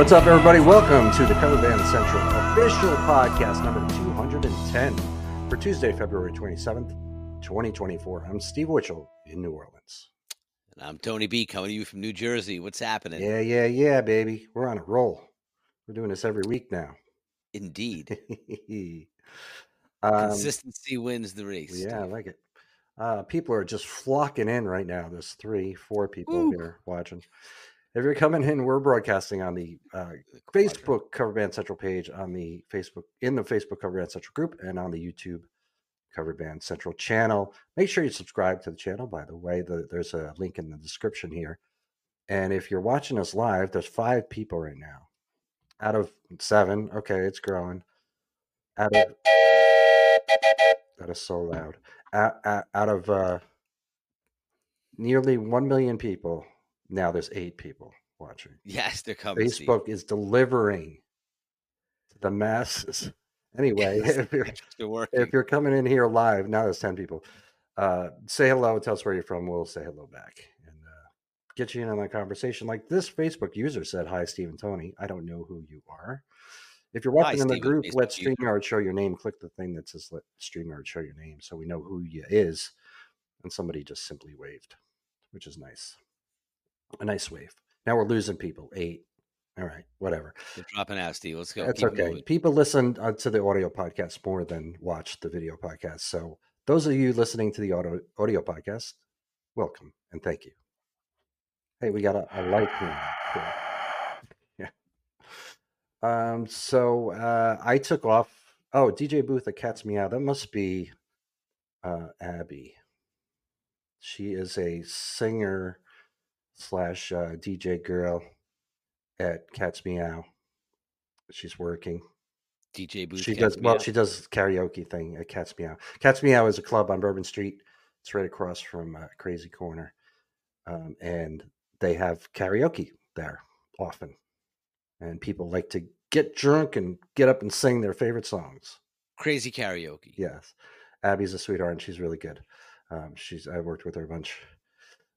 What's up, everybody? Welcome to the Cover Band Central official podcast number 210 for Tuesday, February 27th, 2024. I'm Steve Witchell in New Orleans. And I'm Tony B coming to you from New Jersey. What's happening? Yeah, yeah, yeah, baby. We're on a roll. We're doing this every week now. Indeed. um, Consistency wins the race. yeah, I like it. Uh, people are just flocking in right now. There's three, four people Ooh. here watching. If you're coming in, we're broadcasting on the uh, Facebook Cover Band Central page, on the Facebook in the Facebook Cover Band Central group, and on the YouTube Cover Band Central channel. Make sure you subscribe to the channel. By the way, the, there's a link in the description here. And if you're watching us live, there's five people right now out of seven. Okay, it's growing. Out of that is so loud. Out, out, out of uh, nearly one million people, now there's eight people watching. Yes, they're coming. Facebook is delivering to the masses. Anyway, if you're, if you're coming in here live, now there's 10 people. Uh, say hello, tell us where you're from. We'll say hello back and uh, get you in on that conversation. Like this Facebook user said, Hi, Steve and Tony. I don't know who you are. If you're Hi, watching in the Steve, group, Facebook let. StreamYard show your name. Click the thing that says let StreamYard show your name so we know who you is. And somebody just simply waved, which is nice. A nice wave. Now we're losing people. Eight. All right, whatever. They're dropping out, Steve. Let's go. That's Keep okay. moving. People listen uh, to the audio podcast more than watch the video podcast. So those of you listening to the audio audio podcast, welcome and thank you. Hey, we got a, a light here. Yeah. Um. So uh, I took off. Oh, DJ Booth at Cats Meow. That must be uh, Abby. She is a singer slash uh, DJ girl at Cats Meow. She's working. DJ Booth. She Cats does well. She does karaoke thing at Cats Meow. Cats Meow is a club on Bourbon Street. It's right across from uh, Crazy Corner, um, and they have karaoke there often. And people like to get drunk and get up and sing their favorite songs. Crazy karaoke. Yes, Abby's a sweetheart, and she's really good. Um, she's I worked with her a bunch,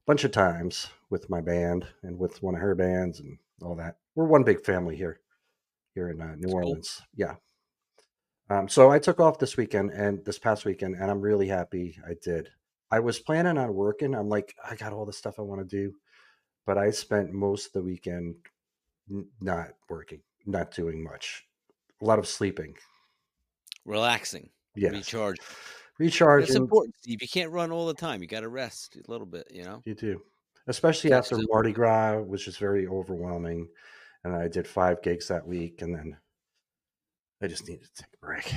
bunch of times with my band and with one of her bands and all that. We're one big family here, here in uh, New cool. Orleans. Yeah. Um, so I took off this weekend and this past weekend, and I'm really happy I did. I was planning on working. I'm like, I got all the stuff I want to do, but I spent most of the weekend n- not working, not doing much, a lot of sleeping. Relaxing. Yes. Recharge. Recharging. It's important, Steve. You can't run all the time. You got to rest a little bit. You know. You do, especially That's after Mardi Gras, which is very overwhelming. And I did five gigs that week, and then I just needed to take a break.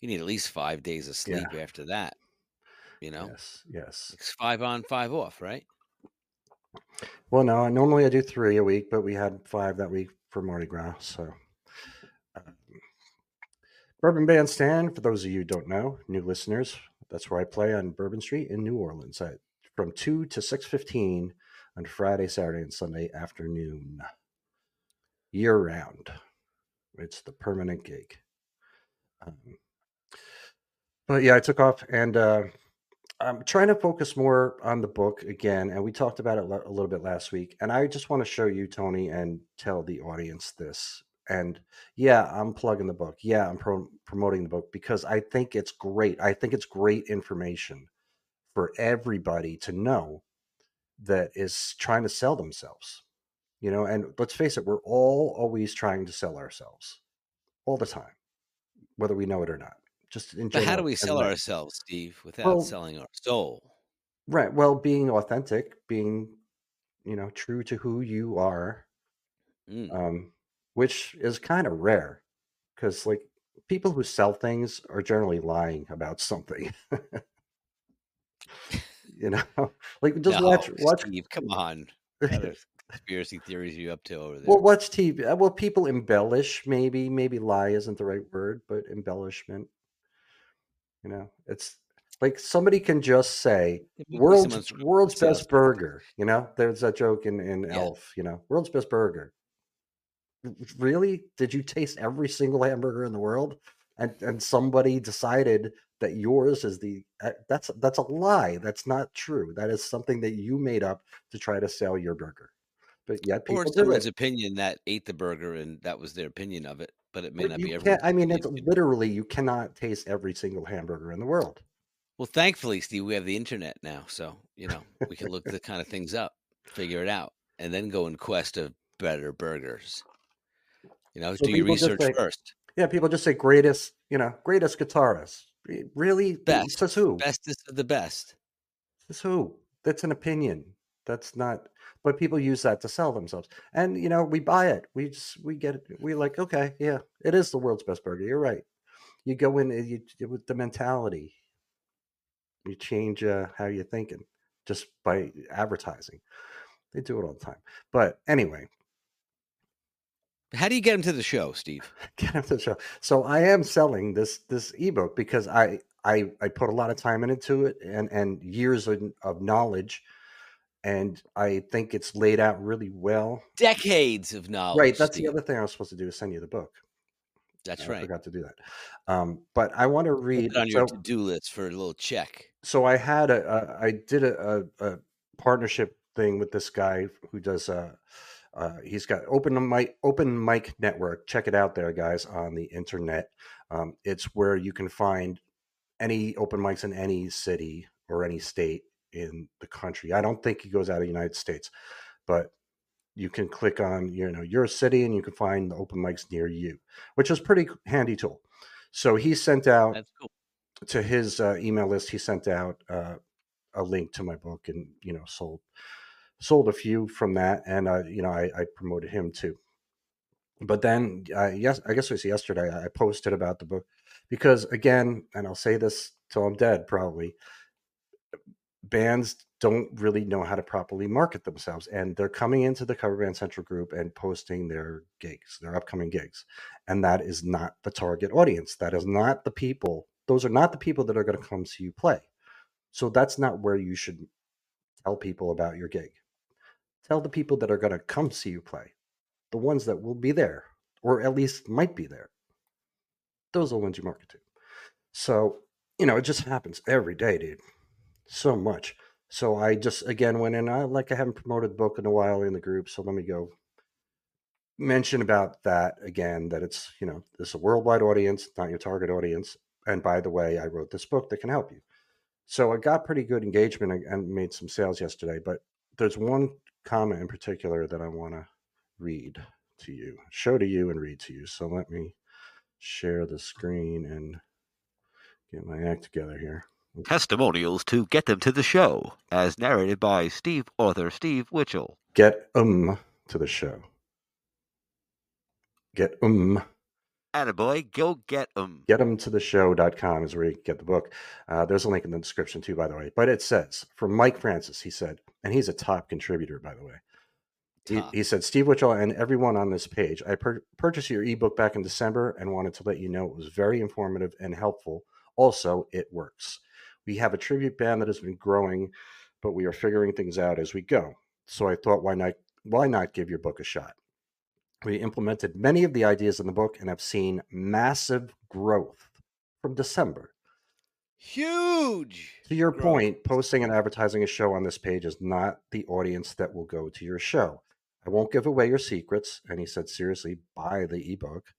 You need at least five days of sleep after that. You know, Yes, yes. it's five on, five off, right? Well, no, normally I do three a week, but we had five that week for Mardi Gras. So, Bourbon Bandstand, for those of you who don't know, new listeners, that's where I play on Bourbon Street in New Orleans at, from two to six fifteen on Friday, Saturday, and Sunday afternoon, year round. It's the permanent gig. Um, but yeah, I took off and uh, I'm trying to focus more on the book again, and we talked about it a little bit last week. And I just want to show you, Tony, and tell the audience this. And yeah, I'm plugging the book. Yeah, I'm pro- promoting the book because I think it's great. I think it's great information for everybody to know that is trying to sell themselves. You know, and let's face it, we're all always trying to sell ourselves all the time, whether we know it or not. Just in But how do we sell ourselves, Steve, without Well, selling our soul? Right. Well, being authentic, being, you know, true to who you are, Mm. um, which is kind of rare because, like, people who sell things are generally lying about something. you know, like just no, watch, watch, Steve, come on. Conspiracy theories you up to over there? well, watch TV. uh, Well, people embellish, maybe, maybe lie isn't the right word, but embellishment. You know, it's like somebody can just say, It might be world's world's best burger. You know, there's that joke in in Yeah. Elf. You know, world's best burger. Really? Did you taste every single hamburger in the world? And and somebody decided that yours is the uh, that's that's a lie. That's not true. That is something that you made up to try to sell your burger. But yet Or it's someone's opinion that ate the burger and that was their opinion of it, but it may But not be you. I mean, it's literally you cannot taste every single hamburger in the world. Well, thankfully, Steve, we have the internet now, so you know we can look the kind of things up, figure it out, and then go in quest of better burgers. You know, So do your research say, first. yeah, people just say greatest, you know, greatest guitarist. Really? Best, Says who? bestest of the best. Says who? That's an opinion. That's not. But people use that to sell themselves, and you know, we buy it. We just we get it. We like, okay, yeah, it is the world's best burger. You're right. You go in you with the mentality. You change uh, how you're thinking just by advertising. They do it all the time. But anyway, How do you get them to the show, Steve? get into the show. So I am selling this this ebook because I I I put a lot of time into it and and years of, of knowledge, and I think it's laid out really well. Decades of knowledge. right, that's Steve. the other thing I was supposed to do is send you the book. That's I right. I forgot to do that. Um, but I want to Put read. it on your to-do list for a little check. so I had a, a I did a, a, a partnership thing with this guy who does uh uh, he's got open mic open mic network. Check it out there guys on the internet. Um, it's where you can find any open mics in any city or any state in the country. I don't think he goes out of the united states but you can click on you know your city and you can find the open mics near you which is pretty handy tool. So he sent out That's cool. to his uh, email list he sent out uh, a link to my book and you know sold sold a few from that and uh, you know I, I promoted him too. But then uh, yes i guess it was yesterday i posted about the book because again and i'll say this till i'm dead probably bands don't really know how to properly market themselves and they're coming into the cover band central group and posting their gigs their upcoming gigs and that is not the target audience. That is not the people those are not the people that are going to come see you play. So that's not where you should tell people about your gig tell the people that are going to come see you play the ones that will be there or at least might be there. Those are the ones you market to. So you know it just happens every day dude so much. So i just again went in i like i haven't promoted the book in a while in the group so let me go mention about that again that it's you know this is a worldwide audience not your target audience and by the way i wrote this book that can help you. So i got pretty good engagement and- and made some sales yesterday but there's one comment in particular that i want to read to you show to you and read to you. So let me share the screen and get my act together here. Testimonials to get them to the show, as narrated by Steve author Steve Witchell. get um to the show. Get um Attaboy, go get 'em. get them to the show.com is where you can get the book. Uh, there's a link in the description too by the way. But it says from mike francis he said and he's a top contributor by the way. He, he said steve Witchell and everyone on this page i pur- purchased your ebook back in december and wanted to let you know it was very informative and helpful. Also it works. We have a tribute band that has been growing but we are figuring things out as we go. So i thought why not why not give your book a shot we implemented many of the ideas in the book and have seen massive growth from December. Huge. To your growth. point, posting and advertising a show on this page is not the audience that will go to your show. I won't give away your secrets. And he said, seriously, buy the ebook.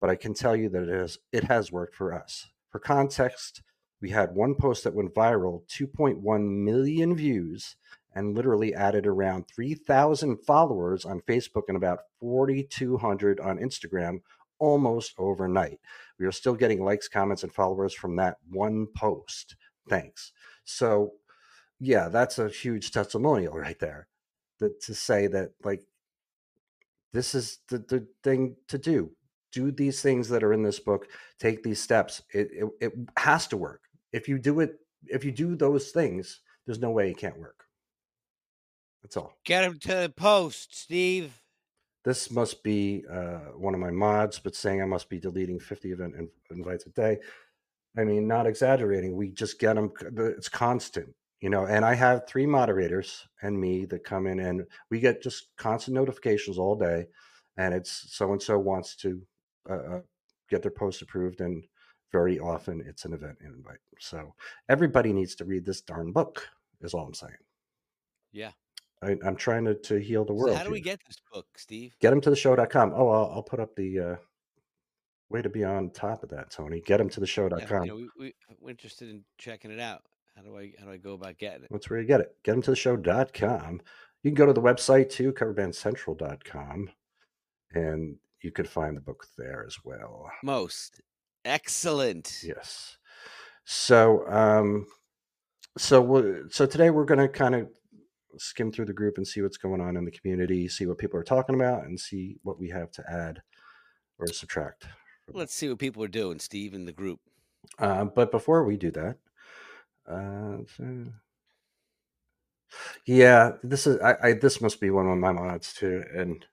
But I can tell you that it has it has worked for us. For context, we had one post that went viral, 2.1 million views, and literally added around 3,000 followers on Facebook and about 4,200 on Instagram almost overnight. We are still getting likes, comments, and followers from that one post. Thanks. So, yeah, that's a huge testimonial right there. That to say that like this is the, the thing to do. Do these things that are in this book. Take these steps. It, it it has to work. If you do it, if you do those things, there's no way it can't work. That's all. Get him to the post, Steve. This must be uh, one of my mods, but saying I must be deleting 50 event in- invites a day. I mean, not exaggerating. We just get them. It's constant, you know. And I have three moderators and me that come in, and we get just constant notifications all day. And it's so and so wants to uh, uh, get their post approved, and very often it's an event invite. So everybody needs to read this darn book. Is all I'm saying. Yeah. I, I'm trying to, to heal the So world. how do we get this book, Steve? Get him to the show.com. Oh, I'll, I'll put up the uh, way to be on top of that, Tony. Get him to the Yeah, show.com. you know, we, we we're interested in checking it out. How do I how do I go about getting it? That's where you get it. Get him to the show.com. You can go to the website too, coverbandcentral.com, and you can find the book there as well. Most excellent. Yes. So, um, so we so today we're going to kind of skim through the group and see what's going on in the community, see what people are talking about, and see what we have to add or subtract. Let's see what people are doing, Steve, in the group. Uh, but before we do that, uh, so- yeah, this is I, I. This must be one of my mods too, and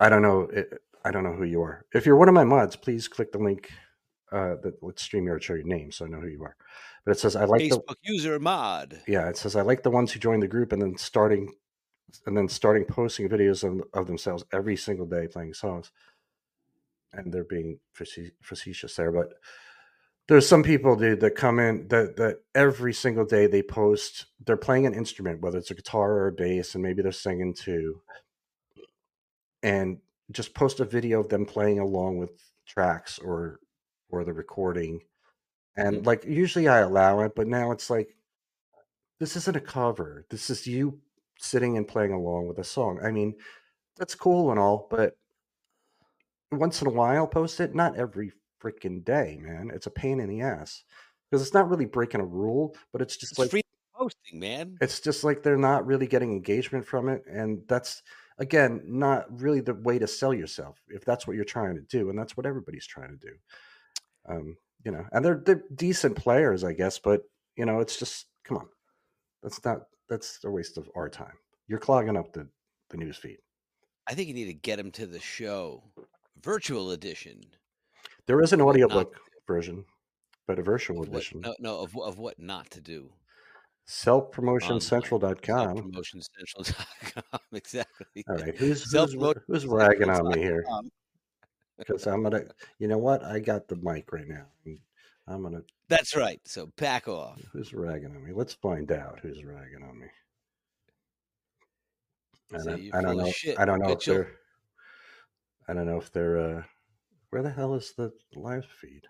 I don't know. It, I don't know who you are. If you're one of my mods, please click the link uh, that let StreamYard show your name so I know who you are. But it says I like the Facebook user mod. yeah. It says I like the ones who join the group and then starting and then starting posting videos of, of themselves every single day playing songs. And they're being facetious there, but there's some people, dude, that come in that that every single day they post. They're playing an instrument, whether it's a guitar or a bass, and maybe they're singing too, and just post a video of them playing along with tracks or or the recording. And like usually I allow it, but now it's like this isn't a cover. This is you sitting and playing along with a song. I mean, that's cool and all, but once in a while post it, not every freaking day, man. It's a pain in the ass. Because it's not really breaking a rule, but it's just It's like free posting, man. it's just like they're not really getting engagement from it and that's again not really the way to sell yourself if that's what you're trying to do and that's what everybody's trying to do um you know and they're they're decent players i guess but you know it's just come on that's not that's a waste of our time you're clogging up the the news feed I think you need to get him to the show. Virtual edition. there is an audiobook version but a virtual what, edition no, no, of, of what not to do. Um, selfpromotioncentral.com Self-promotioncentral.com. exactly. all right who's who's, who's ragging on me here. Because I'm gonna. You know what? I got the mic right now. I'm gonna. That's right. So back off. Who's ragging on me? Let's find out who's ragging on me. I don't, I don't know. shit, I don't know Mitchell. if they're. I don't know if they're. uh Where the hell is the live feed?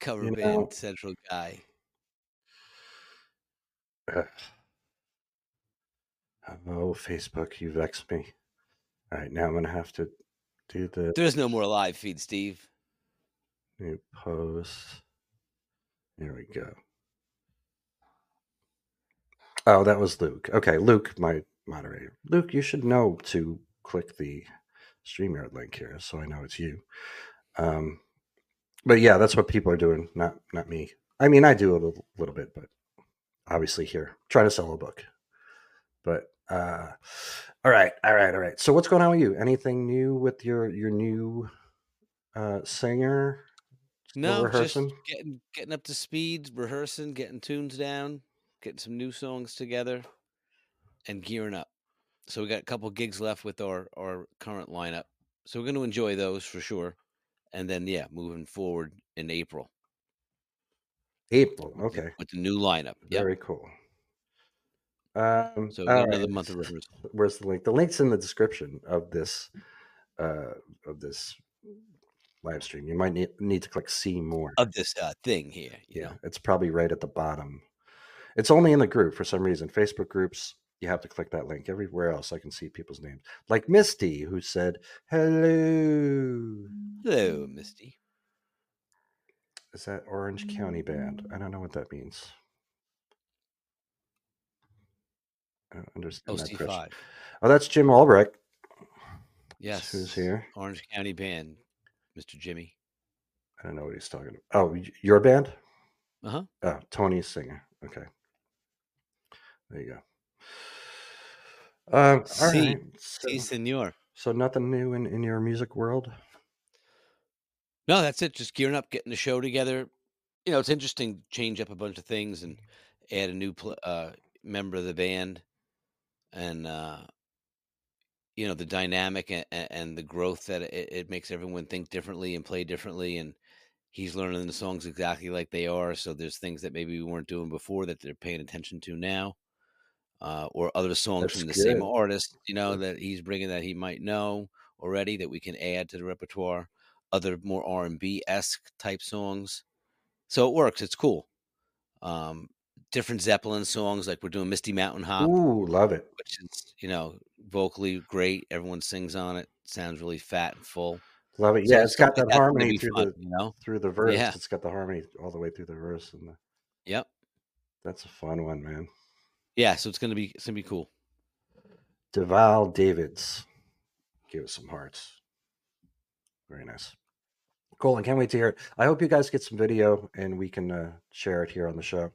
Cover You band know- central guy. Oh, Facebook, you vex me. All right, now I'm gonna have to do the There's no more live feed, Steve. new post. There we go. Oh, that was Luke. Okay, Luke, my moderator. Luke, you should know to click the StreamYard link here so I know it's you. Um, but yeah, that's what people are doing, not not me. I mean, I do a little, little bit, but obviously here, trying to sell a book. But uh, all right, all right, all right. So what's going on with you? Anything new with your your new uh, singer? No, rehearsing? just getting getting up to speed, rehearsing, getting tunes down, getting some new songs together, and gearing up. So we got a couple gigs left with our our current lineup. So we're going to enjoy those for sure, and then yeah, moving forward in April. April. Okay. with the new lineup. Yep. Very cool. Um, So we all got another right. month of. Where's the link? The link's in the description of this uh, of this live stream. You might need, need to click see more. of this uh, thing here. You yeah, know, it's probably right at the bottom. It's only in the group for some reason. Facebook groups, you have to click that link. Everywhere else, I can see people's names. Like Misty, who said, Hello. hello, Misty. Is that Orange County Band? I don't know what that means. I don't understand that OC five. Oh, that's Jim Albrecht. Yes. Who's here? Orange County Band, Mr. Jimmy. I don't know what he's talking about. Oh, your band? Uh huh. Oh, Tony's singer. Okay. There you go. Um, all Si. right. So, Si, senor. so nothing new in, in your music world? No, that's it. Just gearing up, getting the show together. You know, it's interesting. Change up a bunch of things and add a new pl- uh, member of the band, and uh, you know the dynamic and, and the growth that it, it makes everyone think differently and play differently. And he's learning the songs exactly like they are. So there's things that maybe we weren't doing before that they're paying attention to now, uh, or other songs That's from the same artist. You know that he's bringing that he might know already that we can add to the repertoire. Other more R and B esque type songs. So it works. It's cool. Um, different Zeppelin songs, like we're doing Misty Mountain Hop, Ooh, love it. which is you know vocally great. Everyone sings on it. Sounds really fat and full. Love it. So Yeah, it's got that harmony through fun, the you know. through the verse. Yeah. It's got the harmony all the way through the verse, and the, Yep. that's a fun one, man. Yeah. So it's gonna be it's gonna be cool. Deval Davids, give us some hearts. Very nice. Cool. I can't wait to hear it. I hope you guys get some video and we can uh, share it here on the show.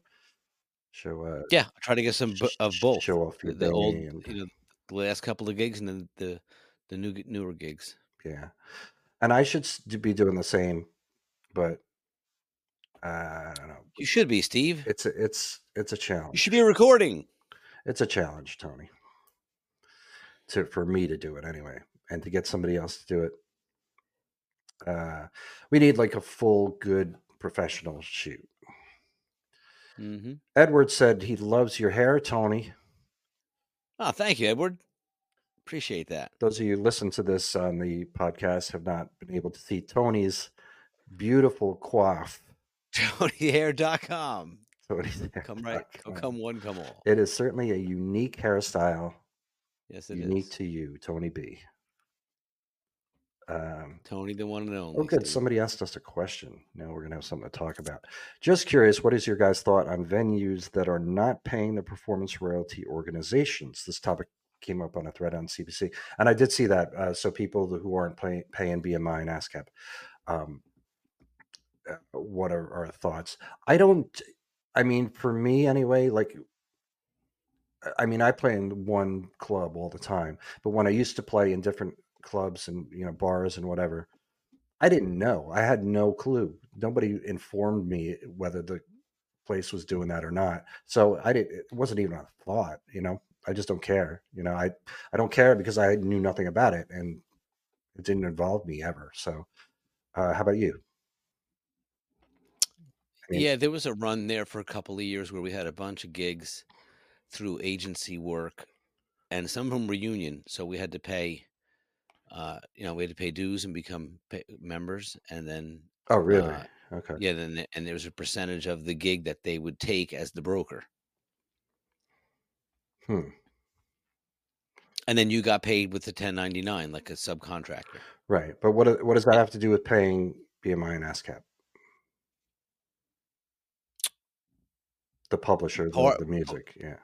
Show uh, Yeah. I try to get some of both. Show off your the old, and you know, the last couple of gigs and then the the new newer gigs. yeah. And I should be doing the same, but uh, I don't know. You should be, Steve. It's a, it's it's a challenge. You should be recording. It's a challenge, Tony. To for me to do it anyway, and to get somebody else to do it. Uh, we need like a full, good professional shoot. Hmm Edward said he loves your hair, Tony. Oh, thank you, Edward. Appreciate that. Those of you who listen to this on the podcast have not been able to see Tony's beautiful coif. TonyHair.com. Tony's hair. Come right. Come, come one, come all. It is certainly a unique hairstyle, Yes, it is. unique to you, Tony B. Um, Tony, the one and only. Oh, good. Somebody asked us a question. Now we're going to have something to talk about. Just curious, what is your guys' thought on venues that are not paying the performance royalty organizations? This topic came up on a thread on CBC, and I did see that. Uh, so people who aren't pay, paying BMI and ASCAP, um, uh, what are our thoughts? I don't. I mean, for me anyway, like. I mean, I play in one club all the time, but when I used to play in different clubs and you know bars and whatever, I didn't know. I had no clue. Nobody informed me whether the place was doing that or not. So I didn't. It wasn't even a thought. You know, I just don't care. You know, I I don't care because I knew nothing about it and it didn't involve me ever. So, uh, how about you? Yeah, there was a run there for a couple of years where we had a bunch of gigs through agency work, and some of them were union, so we had to pay. Uh, you know, we had to pay dues and become pay- members, and then Oh, really? uh, okay. yeah, then the- and there was a percentage of the gig that they would take as the broker, Hmm. and then you got paid with the 1099 like a subcontractor. Right. But what what does that have to do with paying BMI and ASCAP? The publisher, the, the music. Yeah.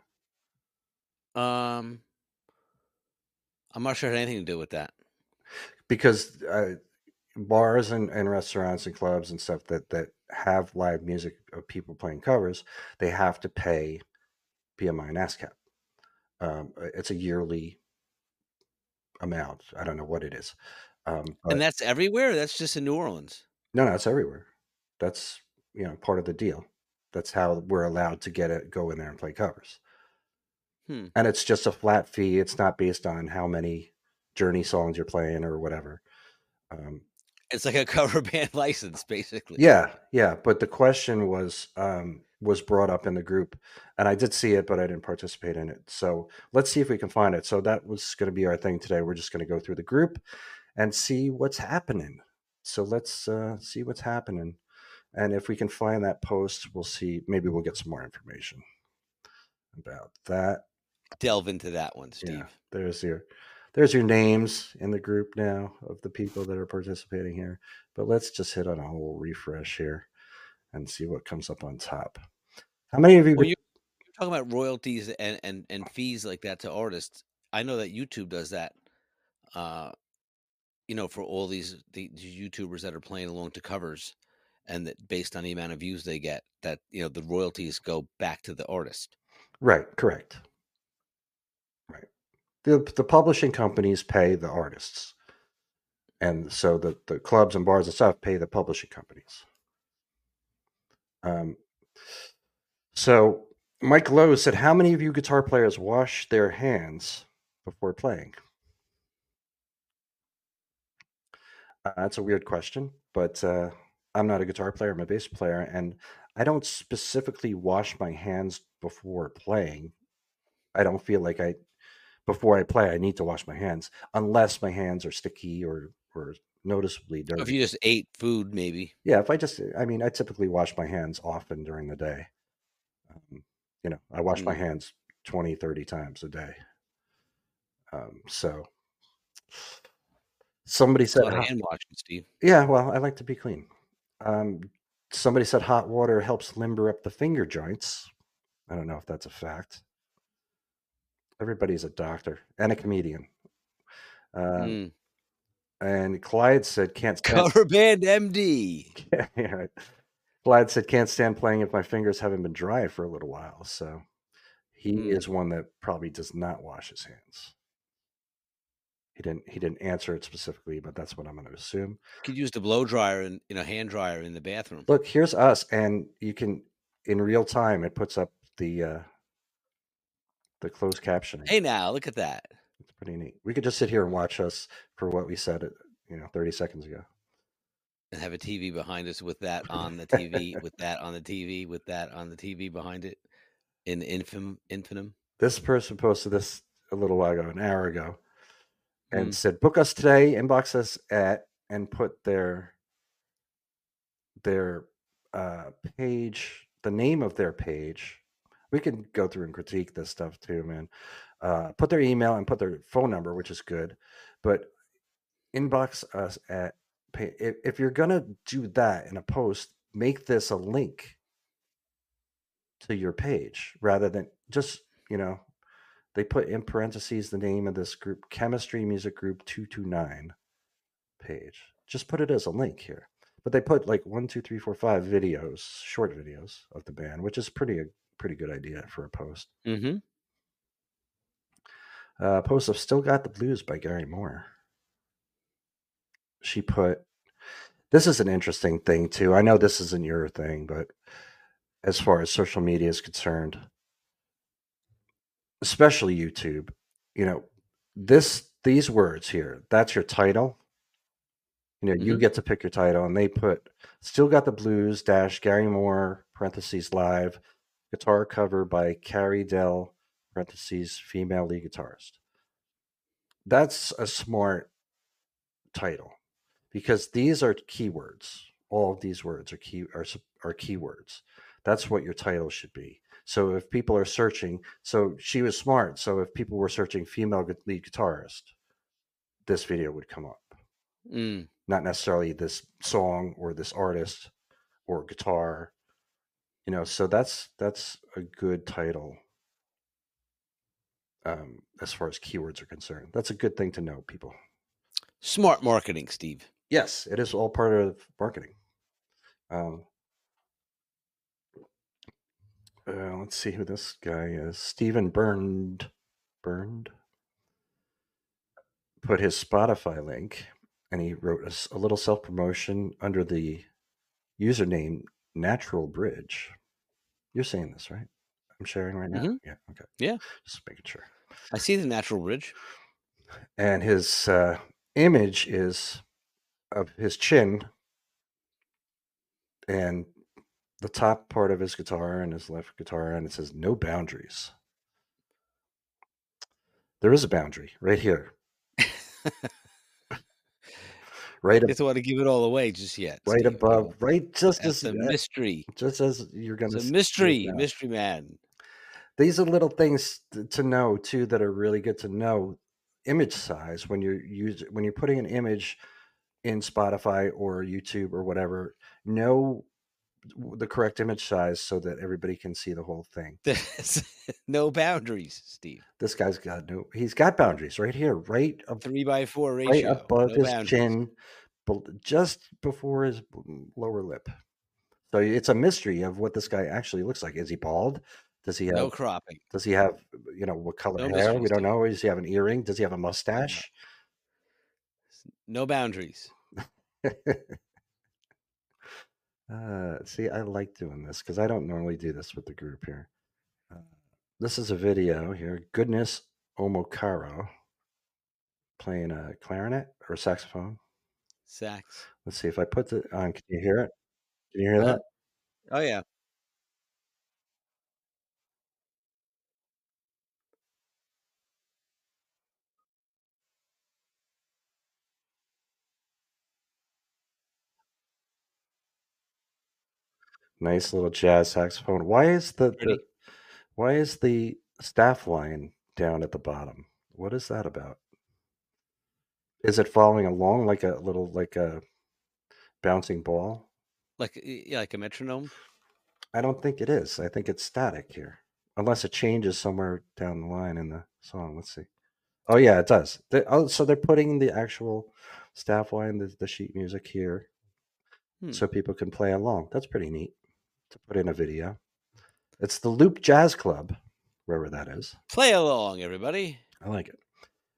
Um, I'm not sure it had anything to do with that. Because uh, bars and, and restaurants and clubs and stuff that that have live music of people playing covers, they have to pay BMI and ASCAP. Um, it's a yearly amount. I don't know what it is. Um, but- and that's everywhere. That's just in New Orleans. no, no, it's everywhere. That's you know part of the deal. That's how we're allowed to get it, go in there and play covers. Hmm. And it's just a flat fee. It's not based on how many Journey songs you're playing or whatever. Um, It's like a cover band license, basically. Yeah, yeah. But the question was um, was brought up in the group, and I did see it, but I didn't participate in it. So let's see if we can find it. So that was going to be our thing today. We're just going to go through the group and see what's happening. So let's uh, see what's happening, and if we can find that post, we'll see. Maybe we'll get some more information about that. Delve into that one, Steve. Yeah, there's your there's your names in the group now of the people that are participating here. But let's just hit on a whole refresh here and see what comes up on top. How many of you? Well, you, you're talking about royalties and, and, and fees like that to artists. I know that YouTube does that. Uh, you know, for all these these YouTubers that are playing along to covers, and that based on the amount of views they get, that you know the royalties go back to the artist. Right. Correct. The the publishing companies pay the artists, and so the the clubs and bars and stuff pay the publishing companies. Um. So Mike Lowe said, "How many of you guitar players wash their hands before playing?" Uh, that's a weird question, but uh, I'm not a guitar player. I'm a bass player, and I don't specifically wash my hands before playing. I don't feel like I before I play I need to wash my hands unless my hands are sticky or or noticeably dirty. If you just ate food, maybe. Yeah, if I just I mean I typically wash my hands often during the day. Um, you know, I wash my Mm. hands 20, 30 times a day. Um, so somebody said lot of hot- hand washing, Steve. yeah, well, I like to be clean. Um, somebody said hot water helps limber up the finger joints. I don't know if that's a fact. Everybody's a doctor and a comedian. Um, Mm. And Clyde said can't stand. Cover band MD. yeah. Clyde said can't stand playing if my fingers haven't been dry for a little while. So he Hmm. is one that probably does not wash his hands. He didn't. He didn't answer it specifically, but that's what I'm going to assume. You Could use the blow dryer and you know hand dryer in the bathroom. Look, here's us, and you can in real time. It puts up the uh, the closed captioning. Hey, now look at that. It's pretty neat. We could just sit here and watch us for what we said, uh, you know, 30 seconds ago. And have a TV behind us with that on the TV, with that on the TV, with that on the TV behind it, in infam infinem. This person posted this a little while ago, an hour ago, and Mm. said, "Book us today. Inbox us at and put their their uh, page, the name of their page. We can go through and critique this stuff too, man. Uh, put their email and put their phone number, which is good, but inbox us at. Pay, if, if you're gonna do that in a post, make this a link to your page rather than just you know they put in parentheses the name of this group chemistry music group 229 page just put it as a link here but they put like one two three four five videos short videos of the band which is pretty pretty good idea for a post. Mm-hmm. uh post of still got the blues by gary moore. She put this is an interesting thing too. I know this isn't your thing but as far as social media is concerned especially youtube you know this these words here that's your title. You know you Mhm. get to pick your title and they put still got the blues dash gary moore parentheses live guitar cover by carrie dell parentheses female lead guitarist. That's a smart title because these are keywords. All of these words are key are, are keywords. That's what your title should be. So if people are searching so she was smart. So if people were searching female lead guitarist this video would come up. Mm. not necessarily this song or this artist or guitar you know so that's that's a good title. Um as far as keywords are concerned that's a good thing to know people. Smart marketing, Steve. yes it is all part of marketing. Um uh, let's see who this guy is. Stephen burned burned? Put his spotify link and he wrote a, a little self-promotion under the username natural bridge you're saying this right i'm sharing right now Mhm. yeah okay Yeah. just making sure I see the natural bridge. and his uh, image is of his chin and the top part of his guitar and his left guitar, and it says no boundaries. There is a boundary right here. right, ab- Just want to give it all away just yet. right Steve. above, right just That's as a mystery. just as you're gonna It's a mystery, mystery man. These are little things to know too that are really good to know. Image size when you're using when you're putting an image in Spotify or YouTube or whatever, know the correct image size so that everybody can see the whole thing. No boundaries, Steve. This guy's got no he's got boundaries right here, right ab- Three by four right ratio. above no his boundaries. chin, just before his lower lip. So it's a mystery of what this guy actually looks like. Is he bald? Does he have No cropping. Does he have, you know, what color No hair? We don't know. Does he have an earring? Does he have a mustache? No boundaries. uh, see, I like doing this because I don't normally do this with the group here. Uh, this is a video here. Goodness Omokaro playing a clarinet or saxophone. Sax. Let's see if I put it on. Can you hear it? Can you hear Uh-huh. that? Oh yeah. Nice little jazz saxophone. Why is the, the why is the staff line down at the bottom? What is that about? Is it following along like a little like a bouncing ball? Like yeah, like a metronome. I don't think it is. I think it's static here, unless it changes somewhere down the line in the song. Let's see. Oh yeah, it does. They, oh, so they're putting the actual staff line, the, the sheet music here, Hmm. so people can play along. That's pretty neat to put in a video. It's the Loop Jazz Club, wherever that is. Play along, everybody. I like it.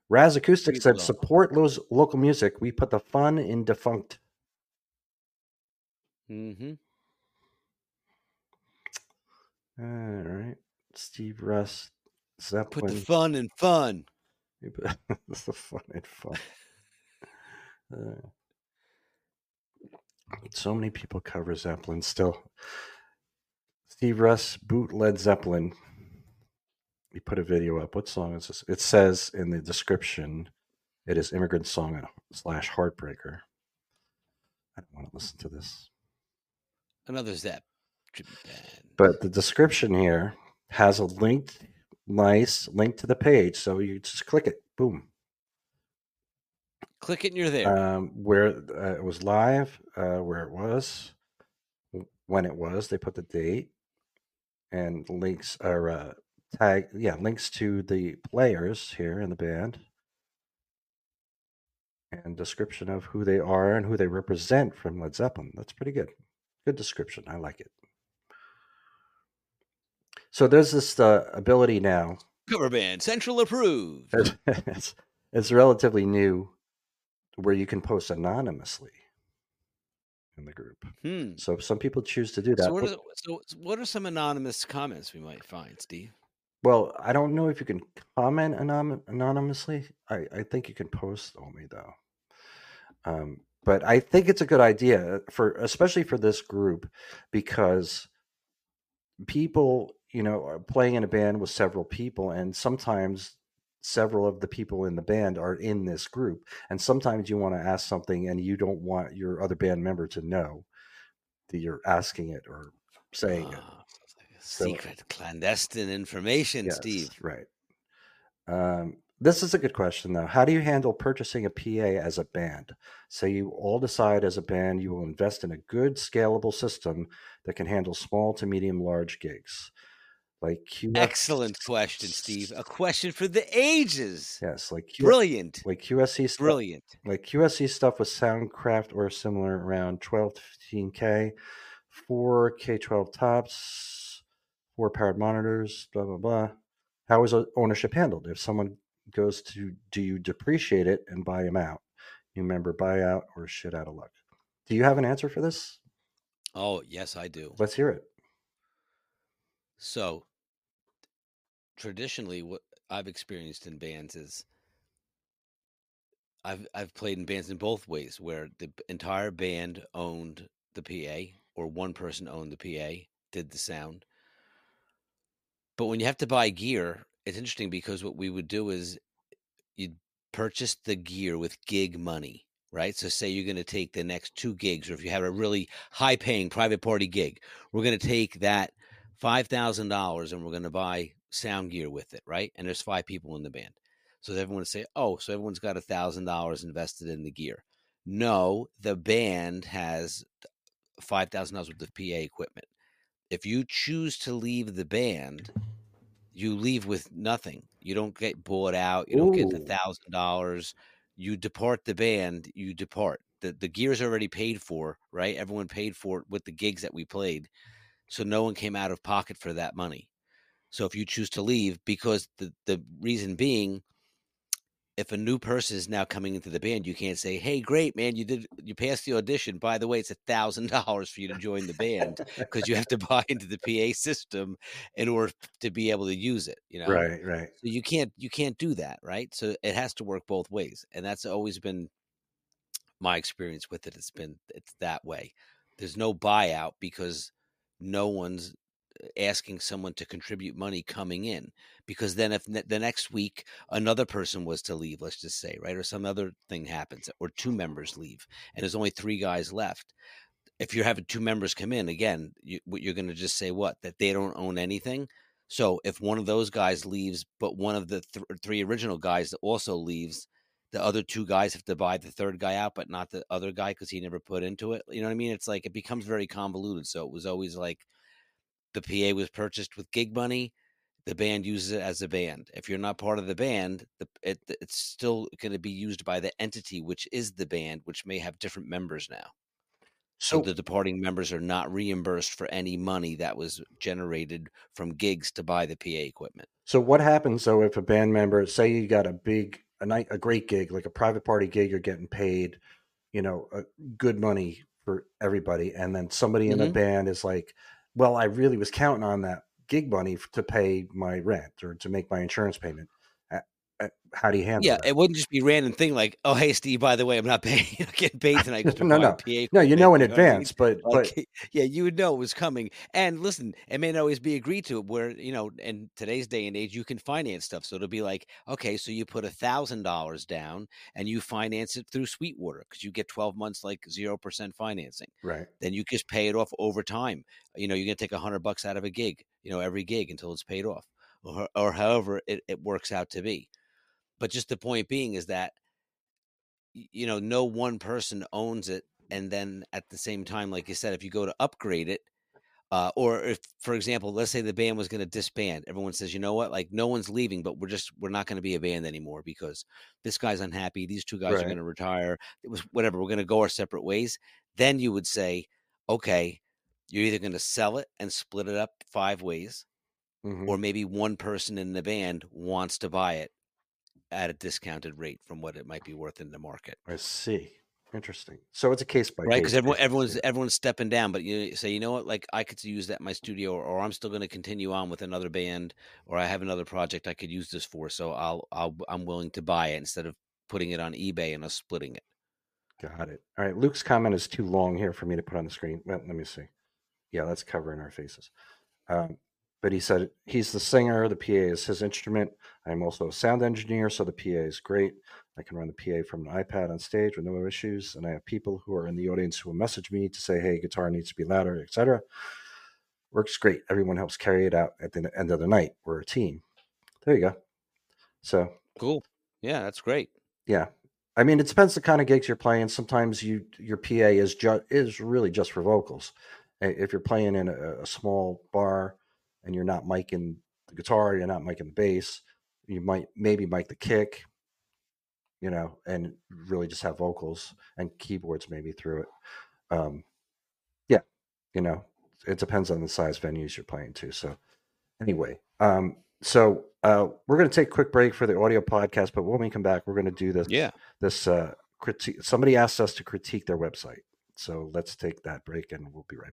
Raz Acoustic Pretty said. "Support those local music. We put the fun in defunct." Mm-hmm. All right, Steve Russ, Zeppelin. Put the fun in fun. That's the fun and fun. Uh, so many people cover Zeppelin still. Steve Russ, boot Led Zeppelin. He put a video up. What song is this? It says in the description, it is Immigrant Song slash Heartbreaker. I don't want to listen to this. Another Zep. But the description here has a linked, nice link to the page. So you just click it. Boom. Click it and you're there. um, where uh, it was live, uh, where it was, when it was. They put the date and links are uh, tag. Yeah, links to the players here in the band and description of who they are and who they represent from Led Zeppelin. That's pretty good. Good description. I like it. So there's this uh, ability now. Cover band central approved. It's, it's, it's relatively new where you can post anonymously in the group. Hmm. So some people choose to do that. So what, are, so what are some anonymous comments we might find, Steve? well, I don't know if you can comment anon- anonymously. I, I think you can post only though. Um, but I think it's a good idea for especially for this group because people, you know, are playing in a band with several people and sometimes several of the people in the band are in this group and sometimes you want to ask something and you don't want your other band member to know that you're asking it or saying it. Ah, a So- secret, clandestine information, Steve. Right. Um, this is a good question, though. How do you handle purchasing a PA as a band? Say you all decide as a band you will invest in a good, scalable system that can handle small to medium large gigs. Like QS, Excellent question, Steve. A question for the ages. Yes, like Q, Brilliant. like QSC stuff, Brilliant. like QSC stuff with Soundcraft or similar around 12 to 15K, four K12 tops, four powered monitors, blah, blah, blah. How is ownership handled? If someone goes to, do you depreciate it and buy them out? You remember buyout or shit out of luck? Do you have an answer for this? Oh, yes, I do. Let's hear it. So, traditionally, what I've experienced in bands is I've I've played in bands in both ways, where the entire band owned the PA, or one person owned the PA, did the sound. But when you have to buy gear, it's interesting because what we would do is you'd purchase the gear with gig money, right? So say you're going to take the next two gigs, or if you have a really high paying private party gig, we're going to take that five thousand dollars and we're going to buy sound gear with it, right? And there's five people in the band, so everyone would say, "Oh, so everyone's got a thousand dollars invested in the gear." No, the band has five thousand dollars worth of PA equipment. If you choose to leave the band, you leave with nothing. You don't get bought out. You don't get the thousand dollars. You depart the band. You depart. the The gear's already paid for, right? Everyone paid for it with the gigs that we played, so no one came out of pocket for that money. So if you choose to leave, because the the reason being, if a new person is now coming into the band, you can't say, "Hey, great man, you did you passed the audition. By the way, it's a thousand dollars for you to join the band." because you have to buy into the PA system in order to be able to use it. You know, right, right. So you can't you can't do that, right? So it has to work both ways, and that's always been my experience with it. It's been it's that way. There's no buyout because no one's asking someone to contribute money coming in because then if ne- the next week another person was to leave let's just say right or some other thing happens or two members leave and there's only three guys left if you're having two members come in again, you, you're going to just say what that they don't own anything. So if one of those guys leaves, but one of the th- three original guys also leaves, the other two guys have to buy the third guy out, but not the other guy because he never put into it. You know what I mean? It's like it becomes very convoluted. So it was always like the PA was purchased with gig money. The band uses it as a band. If you're not part of the band, the, it, it's still going to be used by the entity, which is the band, which may have different members now. So So the departing members are not reimbursed for any money that was generated from gigs to buy the PA equipment. So what happens though if a band member, say you got a big, a night, a great gig, like a private party gig, you're getting paid, you know, good money for everybody, and then somebody in the Mhm. band is like, "Well, I really was counting on that gig money to pay my rent or to make my insurance payment." How do you handle Yeah, that? it wouldn't just be random thing like, oh hey Steve, by the way, I'm not paying, not getting paid tonight No, no. PA. No, you know in you know what I mean? advance, but but yeah, you would know it was coming. And listen, it may not always be agreed to. Where you know, in today's day and age, you can finance stuff. So it'll be like, okay, so you put a thousand dollars down and you finance it through Sweetwater because you get twelve months like zero percent financing. right. Then you just pay it off over time. You know, you're gonna take a hundred bucks out of a gig, you know, every gig until it's paid off, or or however it, it works out to be. But just the point being is that you know no one person owns it and then at the same time like you said if you go to upgrade it uh, or if for example let's say the band was going to disband everyone says you know what? Like no one's leaving but we're just we're not going to be a band anymore because this guy's unhappy these two guys are going to retire it was whatever we're going to go our separate ways. Then you would say okay you're either going to sell it and split it up five ways Mhm. or maybe one person in the band wants to buy it at a discounted rate from what it might be worth in the market I see. Interesting. So it's a case by right? case. Because everyone, everyone's everyone's stepping down, but you say, you know what? Like I could use that in my studio, or, or I'm still going to continue on with another band, or I have another project I could use this for. So I'll, I'll I'm willing to buy it instead of putting it on eBay and us splitting it. Got it. All right. Luke's comment is too long here for me to put on the screen. Well, let me see. Yeah, that's covering our faces. Um, but he said he's the singer. The PA is his instrument. I'm also a sound engineer, so the PA is great. I can run the PA from an iPad on stage with no issues. And I have people who are in the audience who will message me to say, "Hey, guitar needs to be louder, etc." Works great. Everyone helps carry it out at the end of the night. We're a team. There you go. So Cool. Yeah, that's great. yeah. I mean, it depends the kind of gigs you're playing. Sometimes you your PA is just is really just for vocals. If you're playing in a, a small bar and you're not miking the guitar, you're not miking the bass, you might maybe mic the kick, you know, and really just have vocals and keyboards maybe through it. Um, yeah, you know, it depends on the size venues you're playing to. So anyway, um, so uh, we're going to take a quick break for the audio podcast, but when we come back, we're going to do this Yeah. this uh, critique. Somebody asked us to critique their website, so let's take that break, and we'll be right.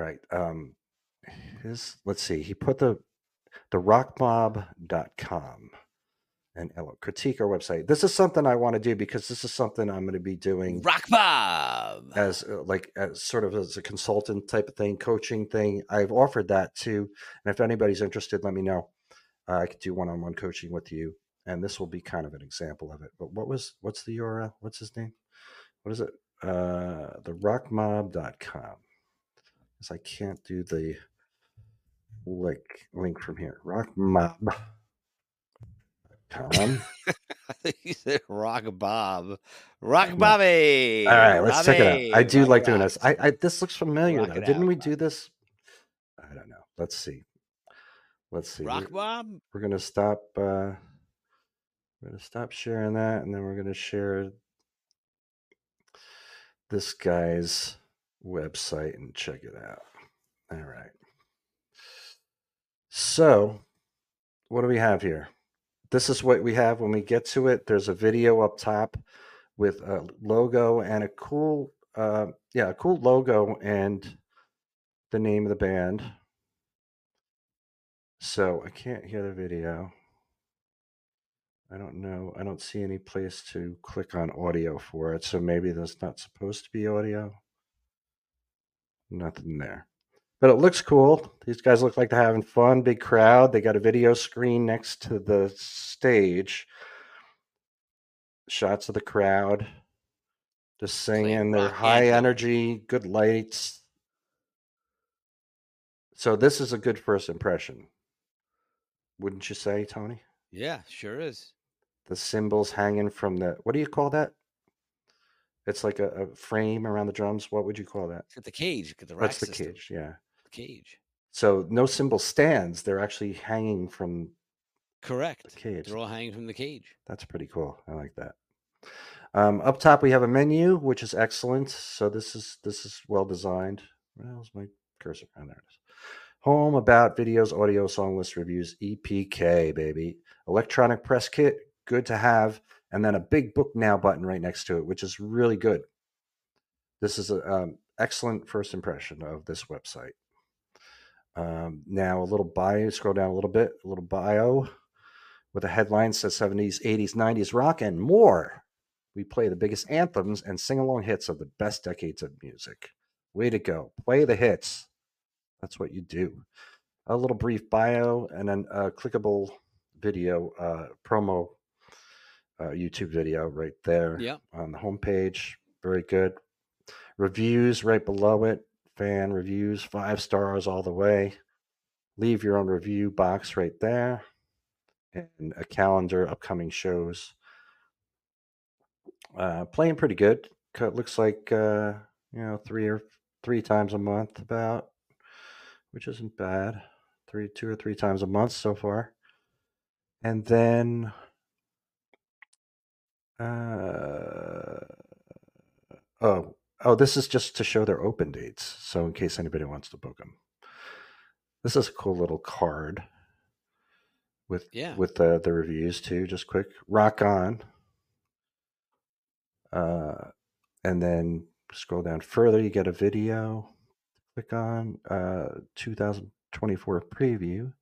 Right. Um, his let's see. He put the the rockmob.com and it'll critique our website. This is something I want to do because this is something I'm going to be doing Rock Bob. as uh, like as sort of as a consultant type of thing, coaching thing. I've offered that too, and if anybody's interested, let me know. Uh, I could do one-on-one coaching with you, and this will be kind of an example of it. But what was what's the URL? What's his name? What is it? Uh, the rockmob.com. Because I can't do the link link from here. Rockmob.com. I think he said Rock Bob. Rock Bobby. All right, let's check it out. I do Bobby. like Rock doing this. I, I this looks familiar Rock though. Didn't out. we do this? I don't know. Let's see. Let's see. Rock We're, Bob. we're gonna stop. Uh, we're gonna stop sharing that, and then we're gonna share this guy's website and check it out. All right. So, what do we have here? This is what we have when we get to it. There's a video up top with a logo and a cool, uh, yeah, a cool logo and the name of the band. So I can't hear the video. I don't know. I don't see any place to click on audio for it. So maybe that's not supposed to be audio. Nothing there. But it looks cool. These guys look like they're having fun. Big crowd. They got a video screen next to the stage. Shots of the crowd. Just singing. They're high energy, good lights. So this is a good first impression. Wouldn't you say, Tony? Yeah, sure is. The cymbals hanging from the what do you call that? It's like a, a frame around the drums. What would you call that? It's the cage. The rack That's the system. cage, yeah. The cage. So no cymbal stands. They're actually hanging from Correct. the cage. They're all hanging from the cage. That's pretty cool. I like that. Um, up top we have a menu, which is excellent. So this is this is well designed. Where's my cursor? Oh, there it is. Home about videos, audio, song list reviews, EPK, baby. Electronic press kit, good to have. And then a big book now button right next to it, which is really good. This is an um, excellent first impression of this website. Um, now, a little bio, scroll down a little bit, a little bio with a headline says 70s, 80s, 90s rock and more. We play the biggest anthems and sing along hits of the best decades of music. Way to go. Play the hits. That's what you do. A little brief bio and then a clickable video, uh, promo uh, YouTube video right there Yeah. on the homepage. Very good. Reviews right below it. Fan reviews, five stars all the way. Leave your own review box right there. And a calendar, upcoming shows. Uh, playing pretty good. It Looks like uh, you know three or three times a month, about, which isn't bad. Three, two or three times a month so far. And then uh, oh, oh, this is just to show their open dates. So in case anybody wants to book them, this is a cool little card with Yeah. with the the reviews too. Just quick, rock on. Uh, and then scroll down further, you get a video. Click on uh 2024 preview.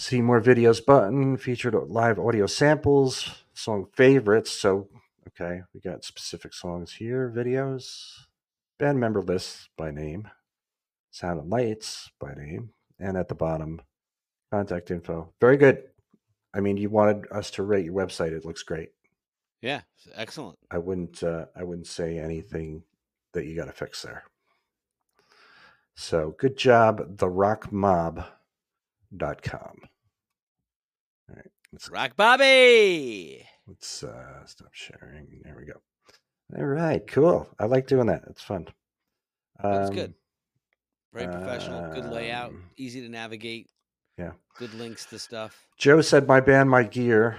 See more videos button, featured live audio samples, song favorites. So, okay, we got specific songs here, videos, band member lists by name, sound and lights by name, and at the bottom, contact info. Very good. I mean, you wanted us to rate your website. It looks great. Yeah. Excellent. I wouldn't uh, I wouldn't say anything that you got to fix there. So good job, therockmob.com. All right, let's Rock Bobby. let's uh, stop sharing. There we go. All right, cool. I like doing that. It's fun. That was Um, good. Very professional, good layout, um, easy to navigate, Yeah. good links to stuff. Joe said my band, my gear,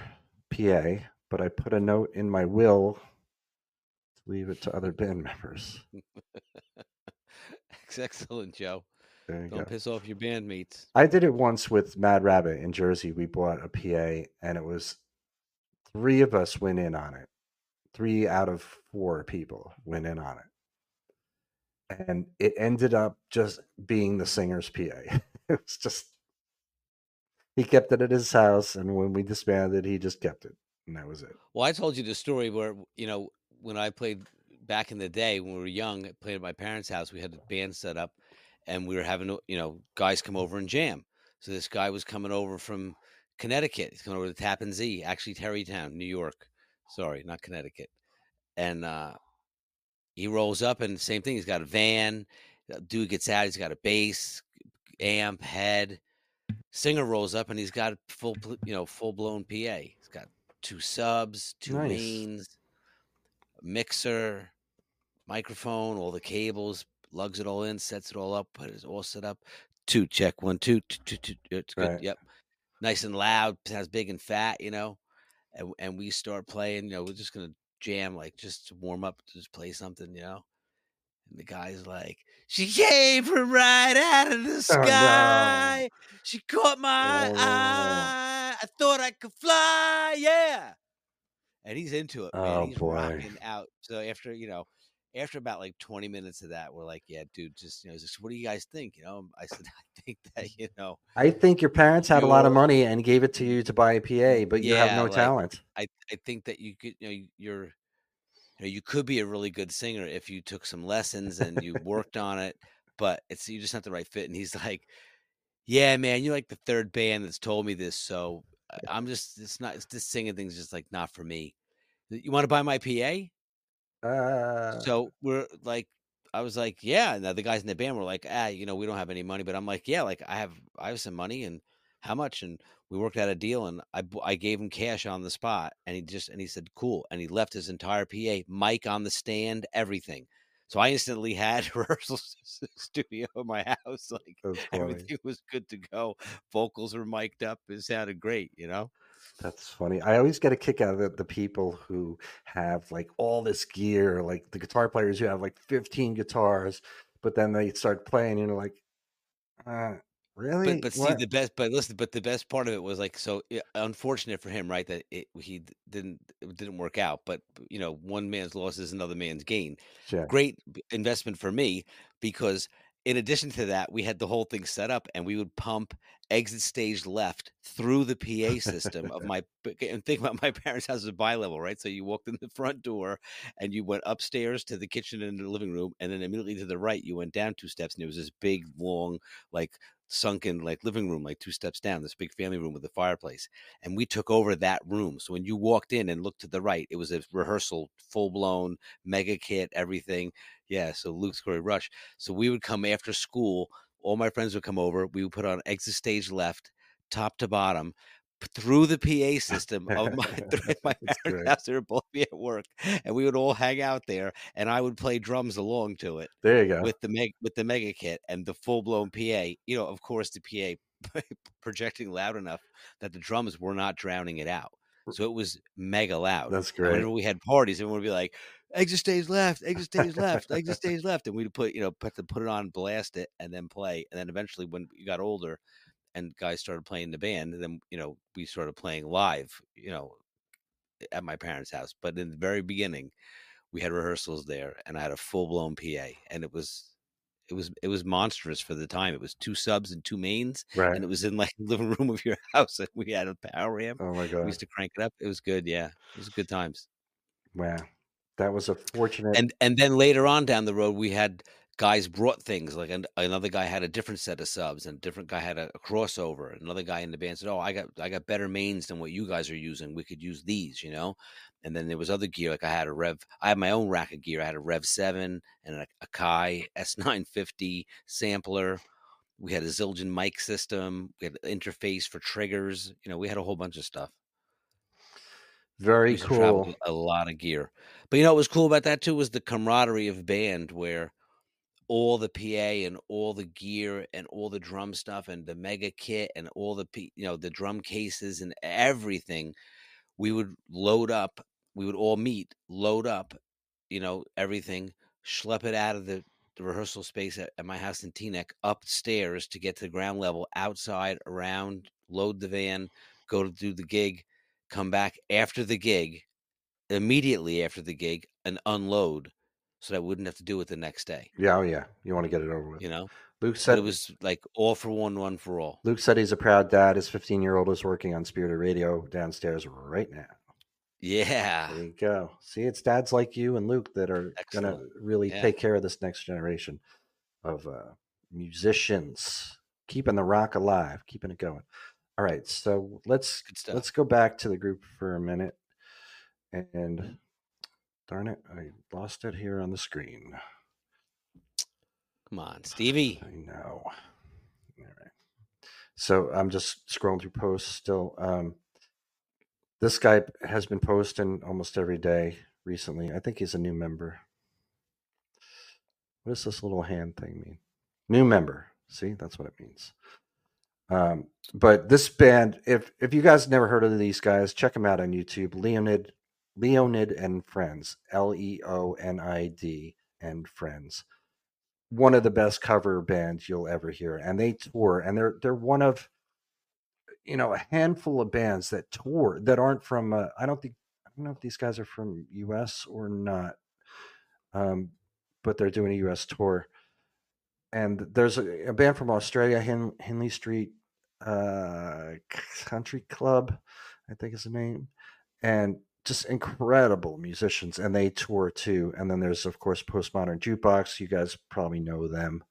PA, but I put a note in my will to leave it to other band members. Excellent, Joe. There you Don't go. piss off your bandmates. I did it once with Mad Rabbit in Jersey. We bought a PA, and it was three of us went in on it. Three out of four people went in on it, and it ended up just being the singer's PA. it was just he kept it at his house, and when we disbanded, he just kept it, and that was it. Well, I told you the story where you know when I played back in the day when we were young, I played at my parents' house. We had a band set up, and we were having you know guys come over and jam. So this guy was coming over from Connecticut. He's coming over to Tappan Zee, actually Tarrytown, New York. Sorry, not Connecticut. And uh, he rolls up, and same thing. He's got a van. Dude gets out. He's got a bass, amp, head. Singer rolls up, and he's got full, you know, full blown PA. He's got two subs, two Nice. mains, mixer, microphone, all the cables, lugs it all in, sets it all up, put it all set up. Two check one two two two two. It's good. Right. Yep, nice and loud. Sounds big and fat, you know. And and we start playing. You know, we're just gonna jam, like just to warm up, just play something, you know. And the guy's like, "She came from right out of the Oh, no. sky. She caught my Oh, no. eye. I thought I could fly, yeah." And he's into it, man. Oh, he's boy. rocking out. So after you know, after about like twenty minutes of that, we're like, "Yeah, dude, just you know, just, what do you guys think?" You know, I said, "I think that you know." I think your parents had a lot of money and gave it to you to buy a PA, but you have no like- talent. I I think that you could you know you're you know you could be a really good singer if you took some lessons and you worked on it, but it's you just not the right fit. And he's like, "Yeah, man, you're like the third band that's told me this, so uh, I- I'm just it's not it's this singing thing's just like not for me. You want to buy my PA?" Uh, so we're like i was like yeah. And the guys in the band were like ah you know we don't have any money. But i'm like yeah like i have i have some money and how much? And we worked out a deal and i i gave him cash on the spot and he just and he said cool. And he left his entire pa mic on the stand everything. So i instantly had a rehearsal studio in my house like everything was good to go. Vocals were mic'd up it sounded great you know That's funny. I always get a kick out of the, the people who have like all this gear, like the guitar players who have like 15 guitars, but then they start playing and you're like, uh, really? But but see the best but listen but the best part of it was like so yeah, unfortunate for him right that it, he didn't it didn't work out but you know one man's loss is another man's gain Sure. great investment for me because in addition to that we had the whole thing set up and we would pump exit stage left through the PA system of my and think about my parents' house is a bi-level right? So you walked in the front door and you went upstairs to the kitchen and the living room and then immediately to the right you went down two steps and it was this big long like sunken like living room like two steps down this big family room with a fireplace and we took over that room. So when you walked in and looked to the right it was a rehearsal full blown mega kit everything. Yeah so luke's Corey rush. So we would come after school all my friends would come over we would put on exit stage left top to bottom through the PA system of my, my parents' house. They were both be at work, and we would all hang out there, and I would play drums along to it There you go. with the meg with the mega kit and the full blown PA. You know, of course, the PA projecting loud enough that the drums were not drowning it out. So it was mega loud. That's And great. Whenever we had parties, everyone would be like, "Exit stage left, exit stage left, exit stage left," and we'd put you know put to put it on, blast it, and then play. And then eventually, when you got older, and guys started playing the band, then you know we started playing live. You know, at my parents' house. But in the very beginning, we had rehearsals there, and I had a full blown PA, and it was. It was it was monstrous for the time. It was two subs and two mains, Right. and it was in like the living room of your house. And we had a power amp. oh my god. We used to crank it up. It was good. Yeah, it was good times. Wow. That was a fortunate. And and then later on down the road, we had guys brought things like an, another guy had a different set of subs, and a different guy had a, a crossover. Another guy in the band said, "Oh, I got I got better mains than what you guys are using. We could use these," you know. And then there was other gear like I had a Rev. I had my own rack of gear. I had a Rev Seven and a, a Kai S nine fifty sampler. We had a Zildjian mic system. We had an interface for triggers. You know, we had a whole bunch of stuff. Very used to travel cool. a lot of gear. But you know what was cool about that too was the camaraderie of band where all the PA and all the gear and all the drum stuff and the mega kit and all the you know the drum cases and everything, we would load up. We would all meet, load up, you know, everything, schlep it out of the, the rehearsal space at, at my house in Teaneck upstairs to get to the ground level, outside, around, load the van, go to do the gig, come back after the gig, immediately after the gig, and unload so that I wouldn't have to do it the next day. Yeah, oh yeah. You want to get it over with. You know, Luke but said it was like all for one, one for all. Luke said he's a proud dad. His 15 year old is working on Spirit of Radio downstairs right now. Yeah, There you go. See, it's dads like you and Luke that are going to really Yeah. take care of this next generation of uh, musicians, keeping the rock alive, keeping it going. All right, so let's let's go back to the group for a minute. And darn it, I lost it here on the screen. Come on, Stevie. I know. All right. So I'm just scrolling through posts still. Um, this guy has been posting almost every day recently. I think he's a new member. What does this little hand thing mean? New member. See, that's what it means. Um, but this band, if if you guys never heard of these guys, check them out on YouTube. Leonid, Leonid and Friends, L E O N I D and Friends. One of the best cover bands you'll ever hear and they tour and they're they're one of you know a handful of bands that tour that aren't from uh, i don't think i don't know if these guys are from us or not um but they're doing a us tour. And there's a, a band from australia Hin, Hindley street uh country club i think is the name and just incredible musicians and they tour too and then there's of course postmodern jukebox you guys probably know them.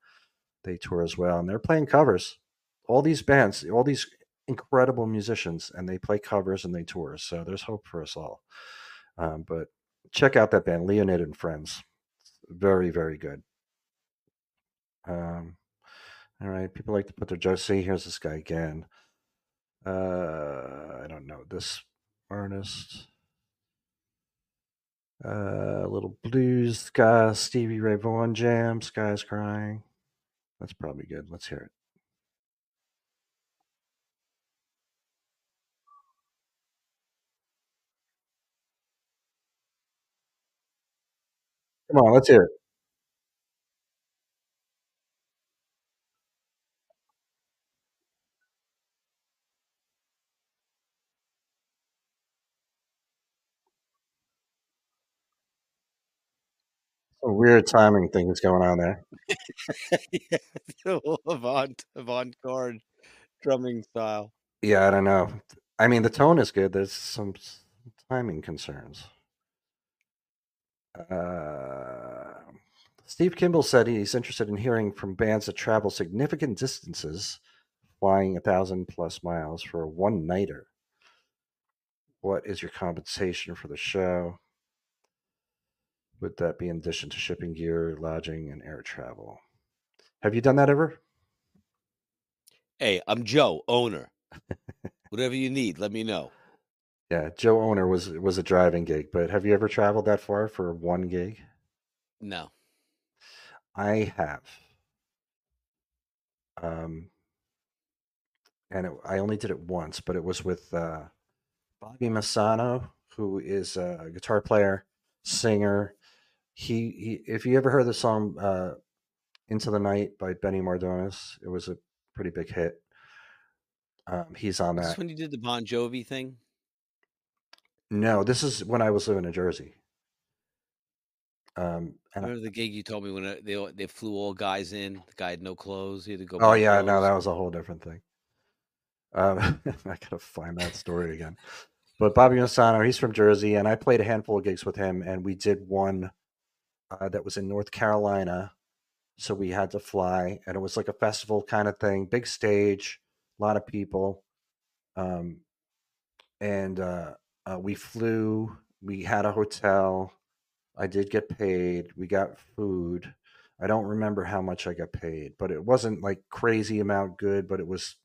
They tour as well and they're playing covers. All these bands all these incredible musicians and they play covers and they tour so there's hope for us all. Um, but check out that band leonid and friends. Very very good. Um, all right people like to put their jokes see here's this guy again. Uh, i don't know this artist uh, a little blues, Sky, Stevie Ray Vaughan jam, Sky's crying. That's probably good. Let's hear it. Come on, let's hear it. Some weird timing things going on there. yeah, avant avant garde drumming style. Yeah, I don't know. I mean, the tone is good. There's some timing concerns. Uh, Steve Kimball said he's interested in hearing from bands that travel significant distances, flying a thousand plus miles for a one nighter. What is your compensation for the show? Would that be in addition to shipping gear, lodging, and air travel? Have you done that ever? Hey, I'm Joe, owner. Whatever you need, let me know. Yeah, Joe Owner was was a driving gig, but have you ever traveled that far for one gig? No. I have. Um, and it, I only did it once, but it was with uh, Bobby Messano, who is a guitar player, singer. He, he if you ever heard the song uh, "Into the Night" by Benny Mardones, it was a pretty big hit. Um, he's on that. this when you did the Bon Jovi thing? No, this is when I was living in Jersey. Um, and I- Remember the gig you told me when uh, they they flew all guys in? The guy had no clothes. He had to go. Oh yeah, no, that was a whole different thing. Um, I gotta find that story again. But Bobby Messano, he's from Jersey, and I played a handful of gigs with him, and we did one uh, that was in North Carolina. So we had to fly, and it was like a festival kind of thing, big stage, a lot of people, um, and uh, uh, we flew. We had a hotel. I did get paid. We got food. I don't remember how much I got paid, but it wasn't like crazy amount good, but it was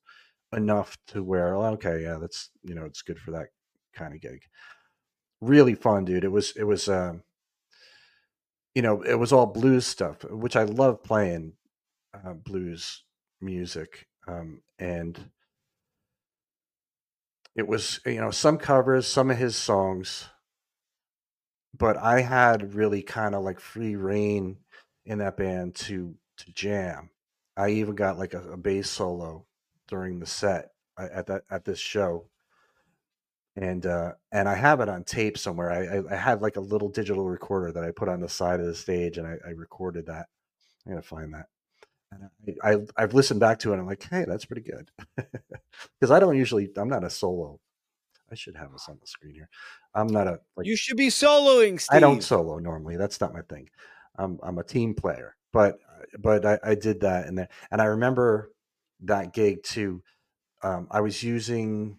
enough to where oh, okay, yeah, that's you know, it's good for that kind of gig. Really fun, dude. It was it was um you know, it was all blues stuff, which I love playing uh, blues music. Um, and it was, you know, some covers, some of his songs, but I had really kind of like free rein in that band to to jam. I even got like a, a bass solo during the set uh, at that at this show and uh and i have it on tape somewhere I, I i had like a little digital recorder that i put on the side of the stage and i, I recorded that i'm gonna find that and I, I i've listened back to it and i'm like hey that's pretty good because i don't usually i'm not a solo i should have this on the screen here i'm not a like you should be soloing. Steve. I don't solo normally. That's not my thing. I'm I'm a team player, but but I, I did that and then and I remember that gig too. Um, I was using.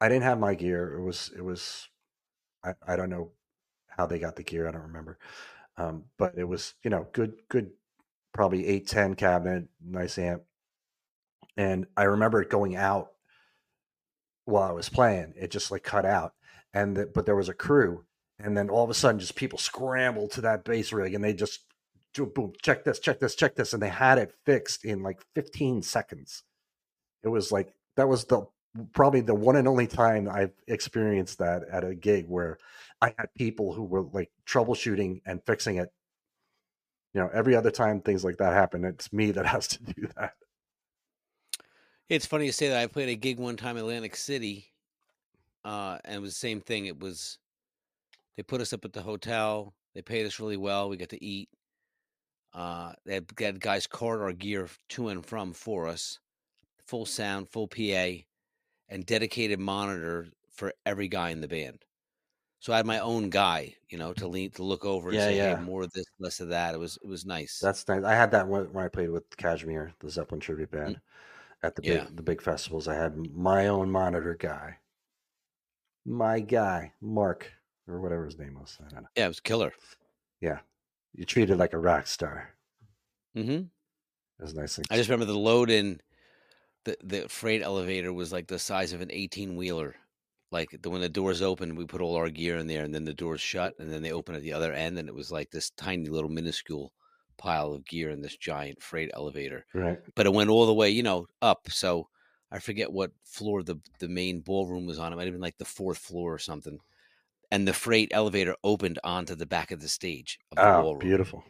I didn't have my gear. It was it was. I I don't know how they got the gear. I don't remember. Um, but it was you know good good probably eight ten cabinet, nice amp. And I remember it going out while I was playing. It just like cut out, and the, but there was a crew, and then all of a sudden, just people scrambled to that bass rig, and they just boom, check this, check this, check this, and they had it fixed in like 15 seconds. It was like that was the probably the one and only time I've experienced that at a gig where I had people who were like troubleshooting and fixing it. You know, every other time things like that happen, it's me that has to do that. It's funny you say that. I played a gig one time in Atlantic City, uh, and it was the same thing. It was they put us up at the hotel. They paid us really well. We got to eat. Uh, they had, they had guys cart our gear to and from for us, full sound, full PA, and dedicated monitor for every guy in the band. So I had my own guy, you know, to lean to look over and Yeah, say, yeah. "Hey, more of this, less of that." It was it was nice. That's nice. I had that when, when I played with Kashmir, the Zeppelin tribute band, at the Mm. Yeah. big the big festivals. I had my own monitor guy, my guy, Mark or whatever his name was. I don't know. yeah, it was killer. Yeah, you treated like a rock star. Mm-hmm. It was nice thing. I just remember the load in the the freight elevator was like the size of an eighteen wheeler. Like the, when the doors open, we put all our gear in there, and then the doors shut, and then they open at the other end, and it was like this tiny little minuscule pile of gear in this giant freight elevator. right. But it went all the way, you know, up. So I forget what floor the the main ballroom was on. It might have been like the fourth floor or something. And the freight elevator opened onto the back of the stage of the Oh, ballroom. beautiful.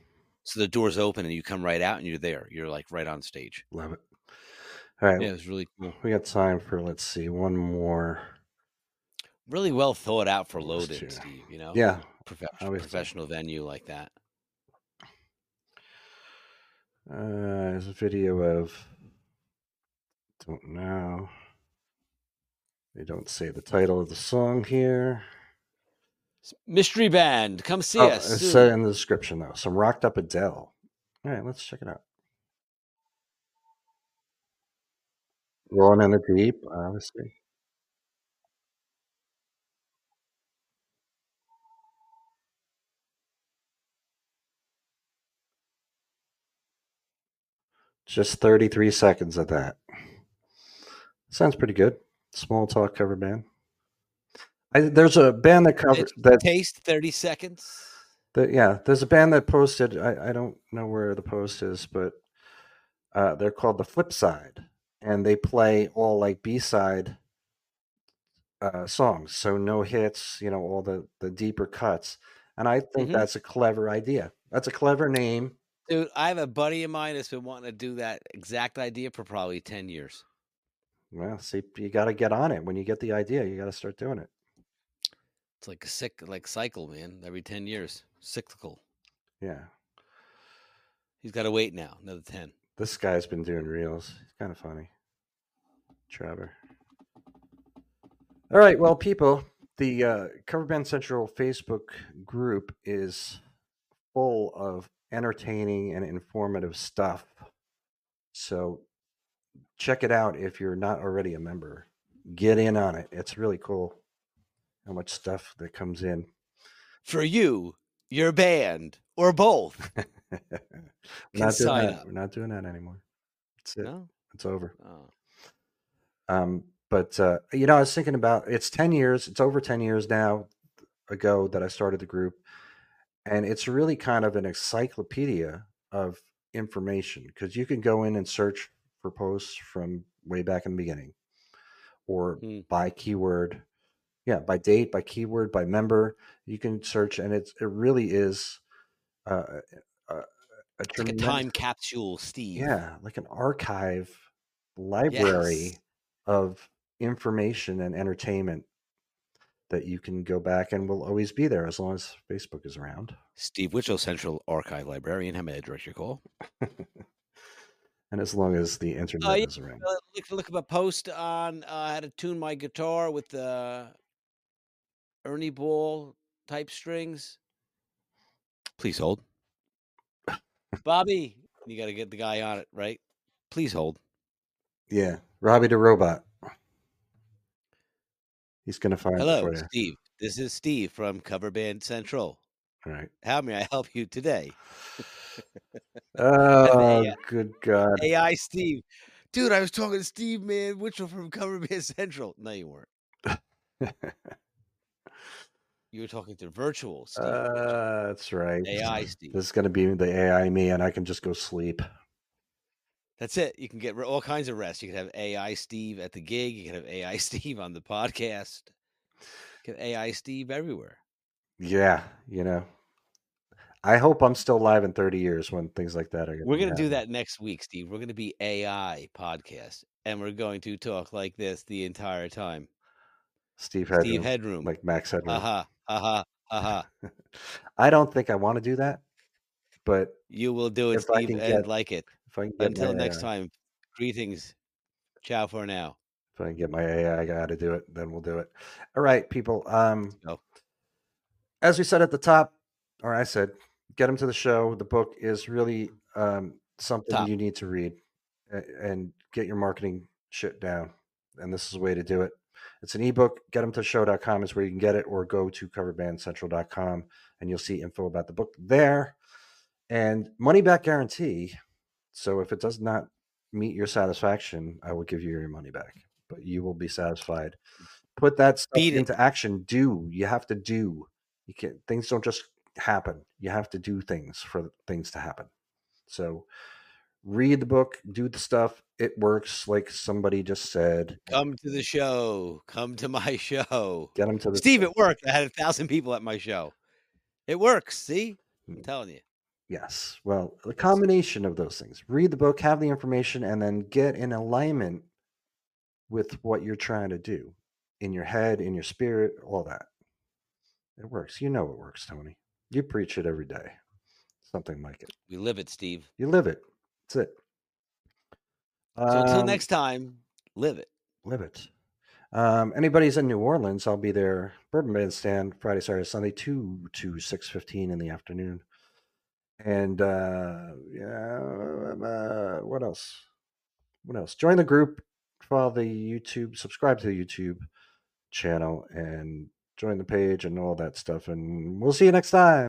So the doors open, and you come right out, and you're there. You're like right on stage. Love it. All right. Yeah, it was really cool. We got time for, let's see, one more. really well thought out for loaded. Steve. You know, Yeah. Profe- professional venue like that. Uh, there's a video of, don't know. They don't say the title of the song here. Mystery band, come see oh, us. it's soon. said in the description though. Some rocked up Adele. All right, let's check it out. Rolling in the deep, obviously. Just 33 seconds of that. Sounds pretty good. Small talk cover band. I, there's a band that covers that taste thirty seconds. The, yeah, there's a band that posted. I, I don't know where the post is, but uh, they're called the Flip Side, and they play all like B side uh, songs. So no hits, you know, all the the deeper cuts. And I think Mhm. that's a clever idea. That's a clever name. Dude, I have a buddy of mine that's been wanting to do that exact idea for probably ten years. Well, see, you got to get on it. When you get the idea, you got to start doing it. It's like a sick like cycle, man. Every ten years, cyclical. Yeah, He's got to wait now, another ten. This guy's been doing reels. He's kind of funny. Trevor. All right, well, people, the uh, Cover Band Central Facebook group is full of entertaining and informative stuff. So check it out if you're not already a member. Get in on it. It's really cool how much stuff that comes in. For you, your band, or both. We're not doing sign that. up. We're not doing that anymore. That's it. No? It's over. Oh. Um, but uh, you know, I was thinking about it's ten years. It's over ten years now ago that I started the group, and it's really kind of an encyclopedia of information because you can go in and search for posts from way back in the beginning or Hmm. by keyword yeah by date by keyword by member you can search and it's it really is uh, a, a, a It's like a time capsule, Steve. yeah like an archive library Yes. of information and entertainment that you can go back and will always be there as long as facebook is around Steve Witchell, Central Archive Librarian. How may I direct your call? and as long as the internet Oh, yeah. is around Uh, look, look up a post on uh, how to tune my guitar with the Ernie Ball type strings. Please hold. Bobby, you got to get the guy on it, right? Please hold. yeah robbie the robot he's gonna find it Hello, for you Steve. This is Steve from Cover Band Central. all right How may I help you today? oh AI. Uh, good god AI Steve. Dude, I was talking to Steve, man, which one from Cover Band Central. No, you weren't. You were talking to virtual Steve. Uh, that's right AI Steve. this is gonna be the ai me and i can just go sleep That's it. You can get all kinds of rest. You can have AI Steve at the gig. You can have AI Steve on the podcast. You can AI Steve everywhere. Yeah, you know. I hope I'm still alive in 30 years when things like that are. We're going to do that next week, Steve. We're going to be AI podcast, and we're going to talk like this the entire time. Steve Headroom, Steve Headroom. like Max Headroom. Haha, haha, haha. I don't think I want to do that, but You will do it, If I Steve, can and get- like it. if I Until next uh, time, greetings. Ciao for now. if I can get my AI guy to do it, then we'll do it. All right, people. Um, as we said at the top, or I said, get him to the show. The book is really um, something Top. you need to read and get your marketing shit down. And this is a way to do it. It's an ebook. Get him to show.com is where you can get it, or go to coverbandcentral.com and you'll see info about the book there. And money back guarantee. So if it does not meet your satisfaction, I will give you your money back, but you will be satisfied. Put that stuff Beat it. into action. Do you have to do? You can't. things don't just happen. You have to do things for things to happen. So read the book, do the stuff. It works, like somebody just said. Come to the show. Come to my show. Get them to the Steve, it worked. I had a thousand people at my show. It works. See? I'm Mm. telling you. Yes. Well, the combination of those things. Read the book, have the information, and then get in alignment with what you're trying to do in your head, in your spirit, all that. It works. You know it works, Tony. You preach it every day. Something like it. We live it, Steve. You live it. That's it. So until Um, next time, live it. live it. Um, anybody's in New Orleans, I'll be there. Bourbon Bandstand Friday, Saturday, Sunday, two to six fifteen in the afternoon. And uh, yeah, uh, what else? What else? Join the group, follow the YouTube, subscribe to the YouTube channel, and join the page and all that stuff. And we'll see you next time.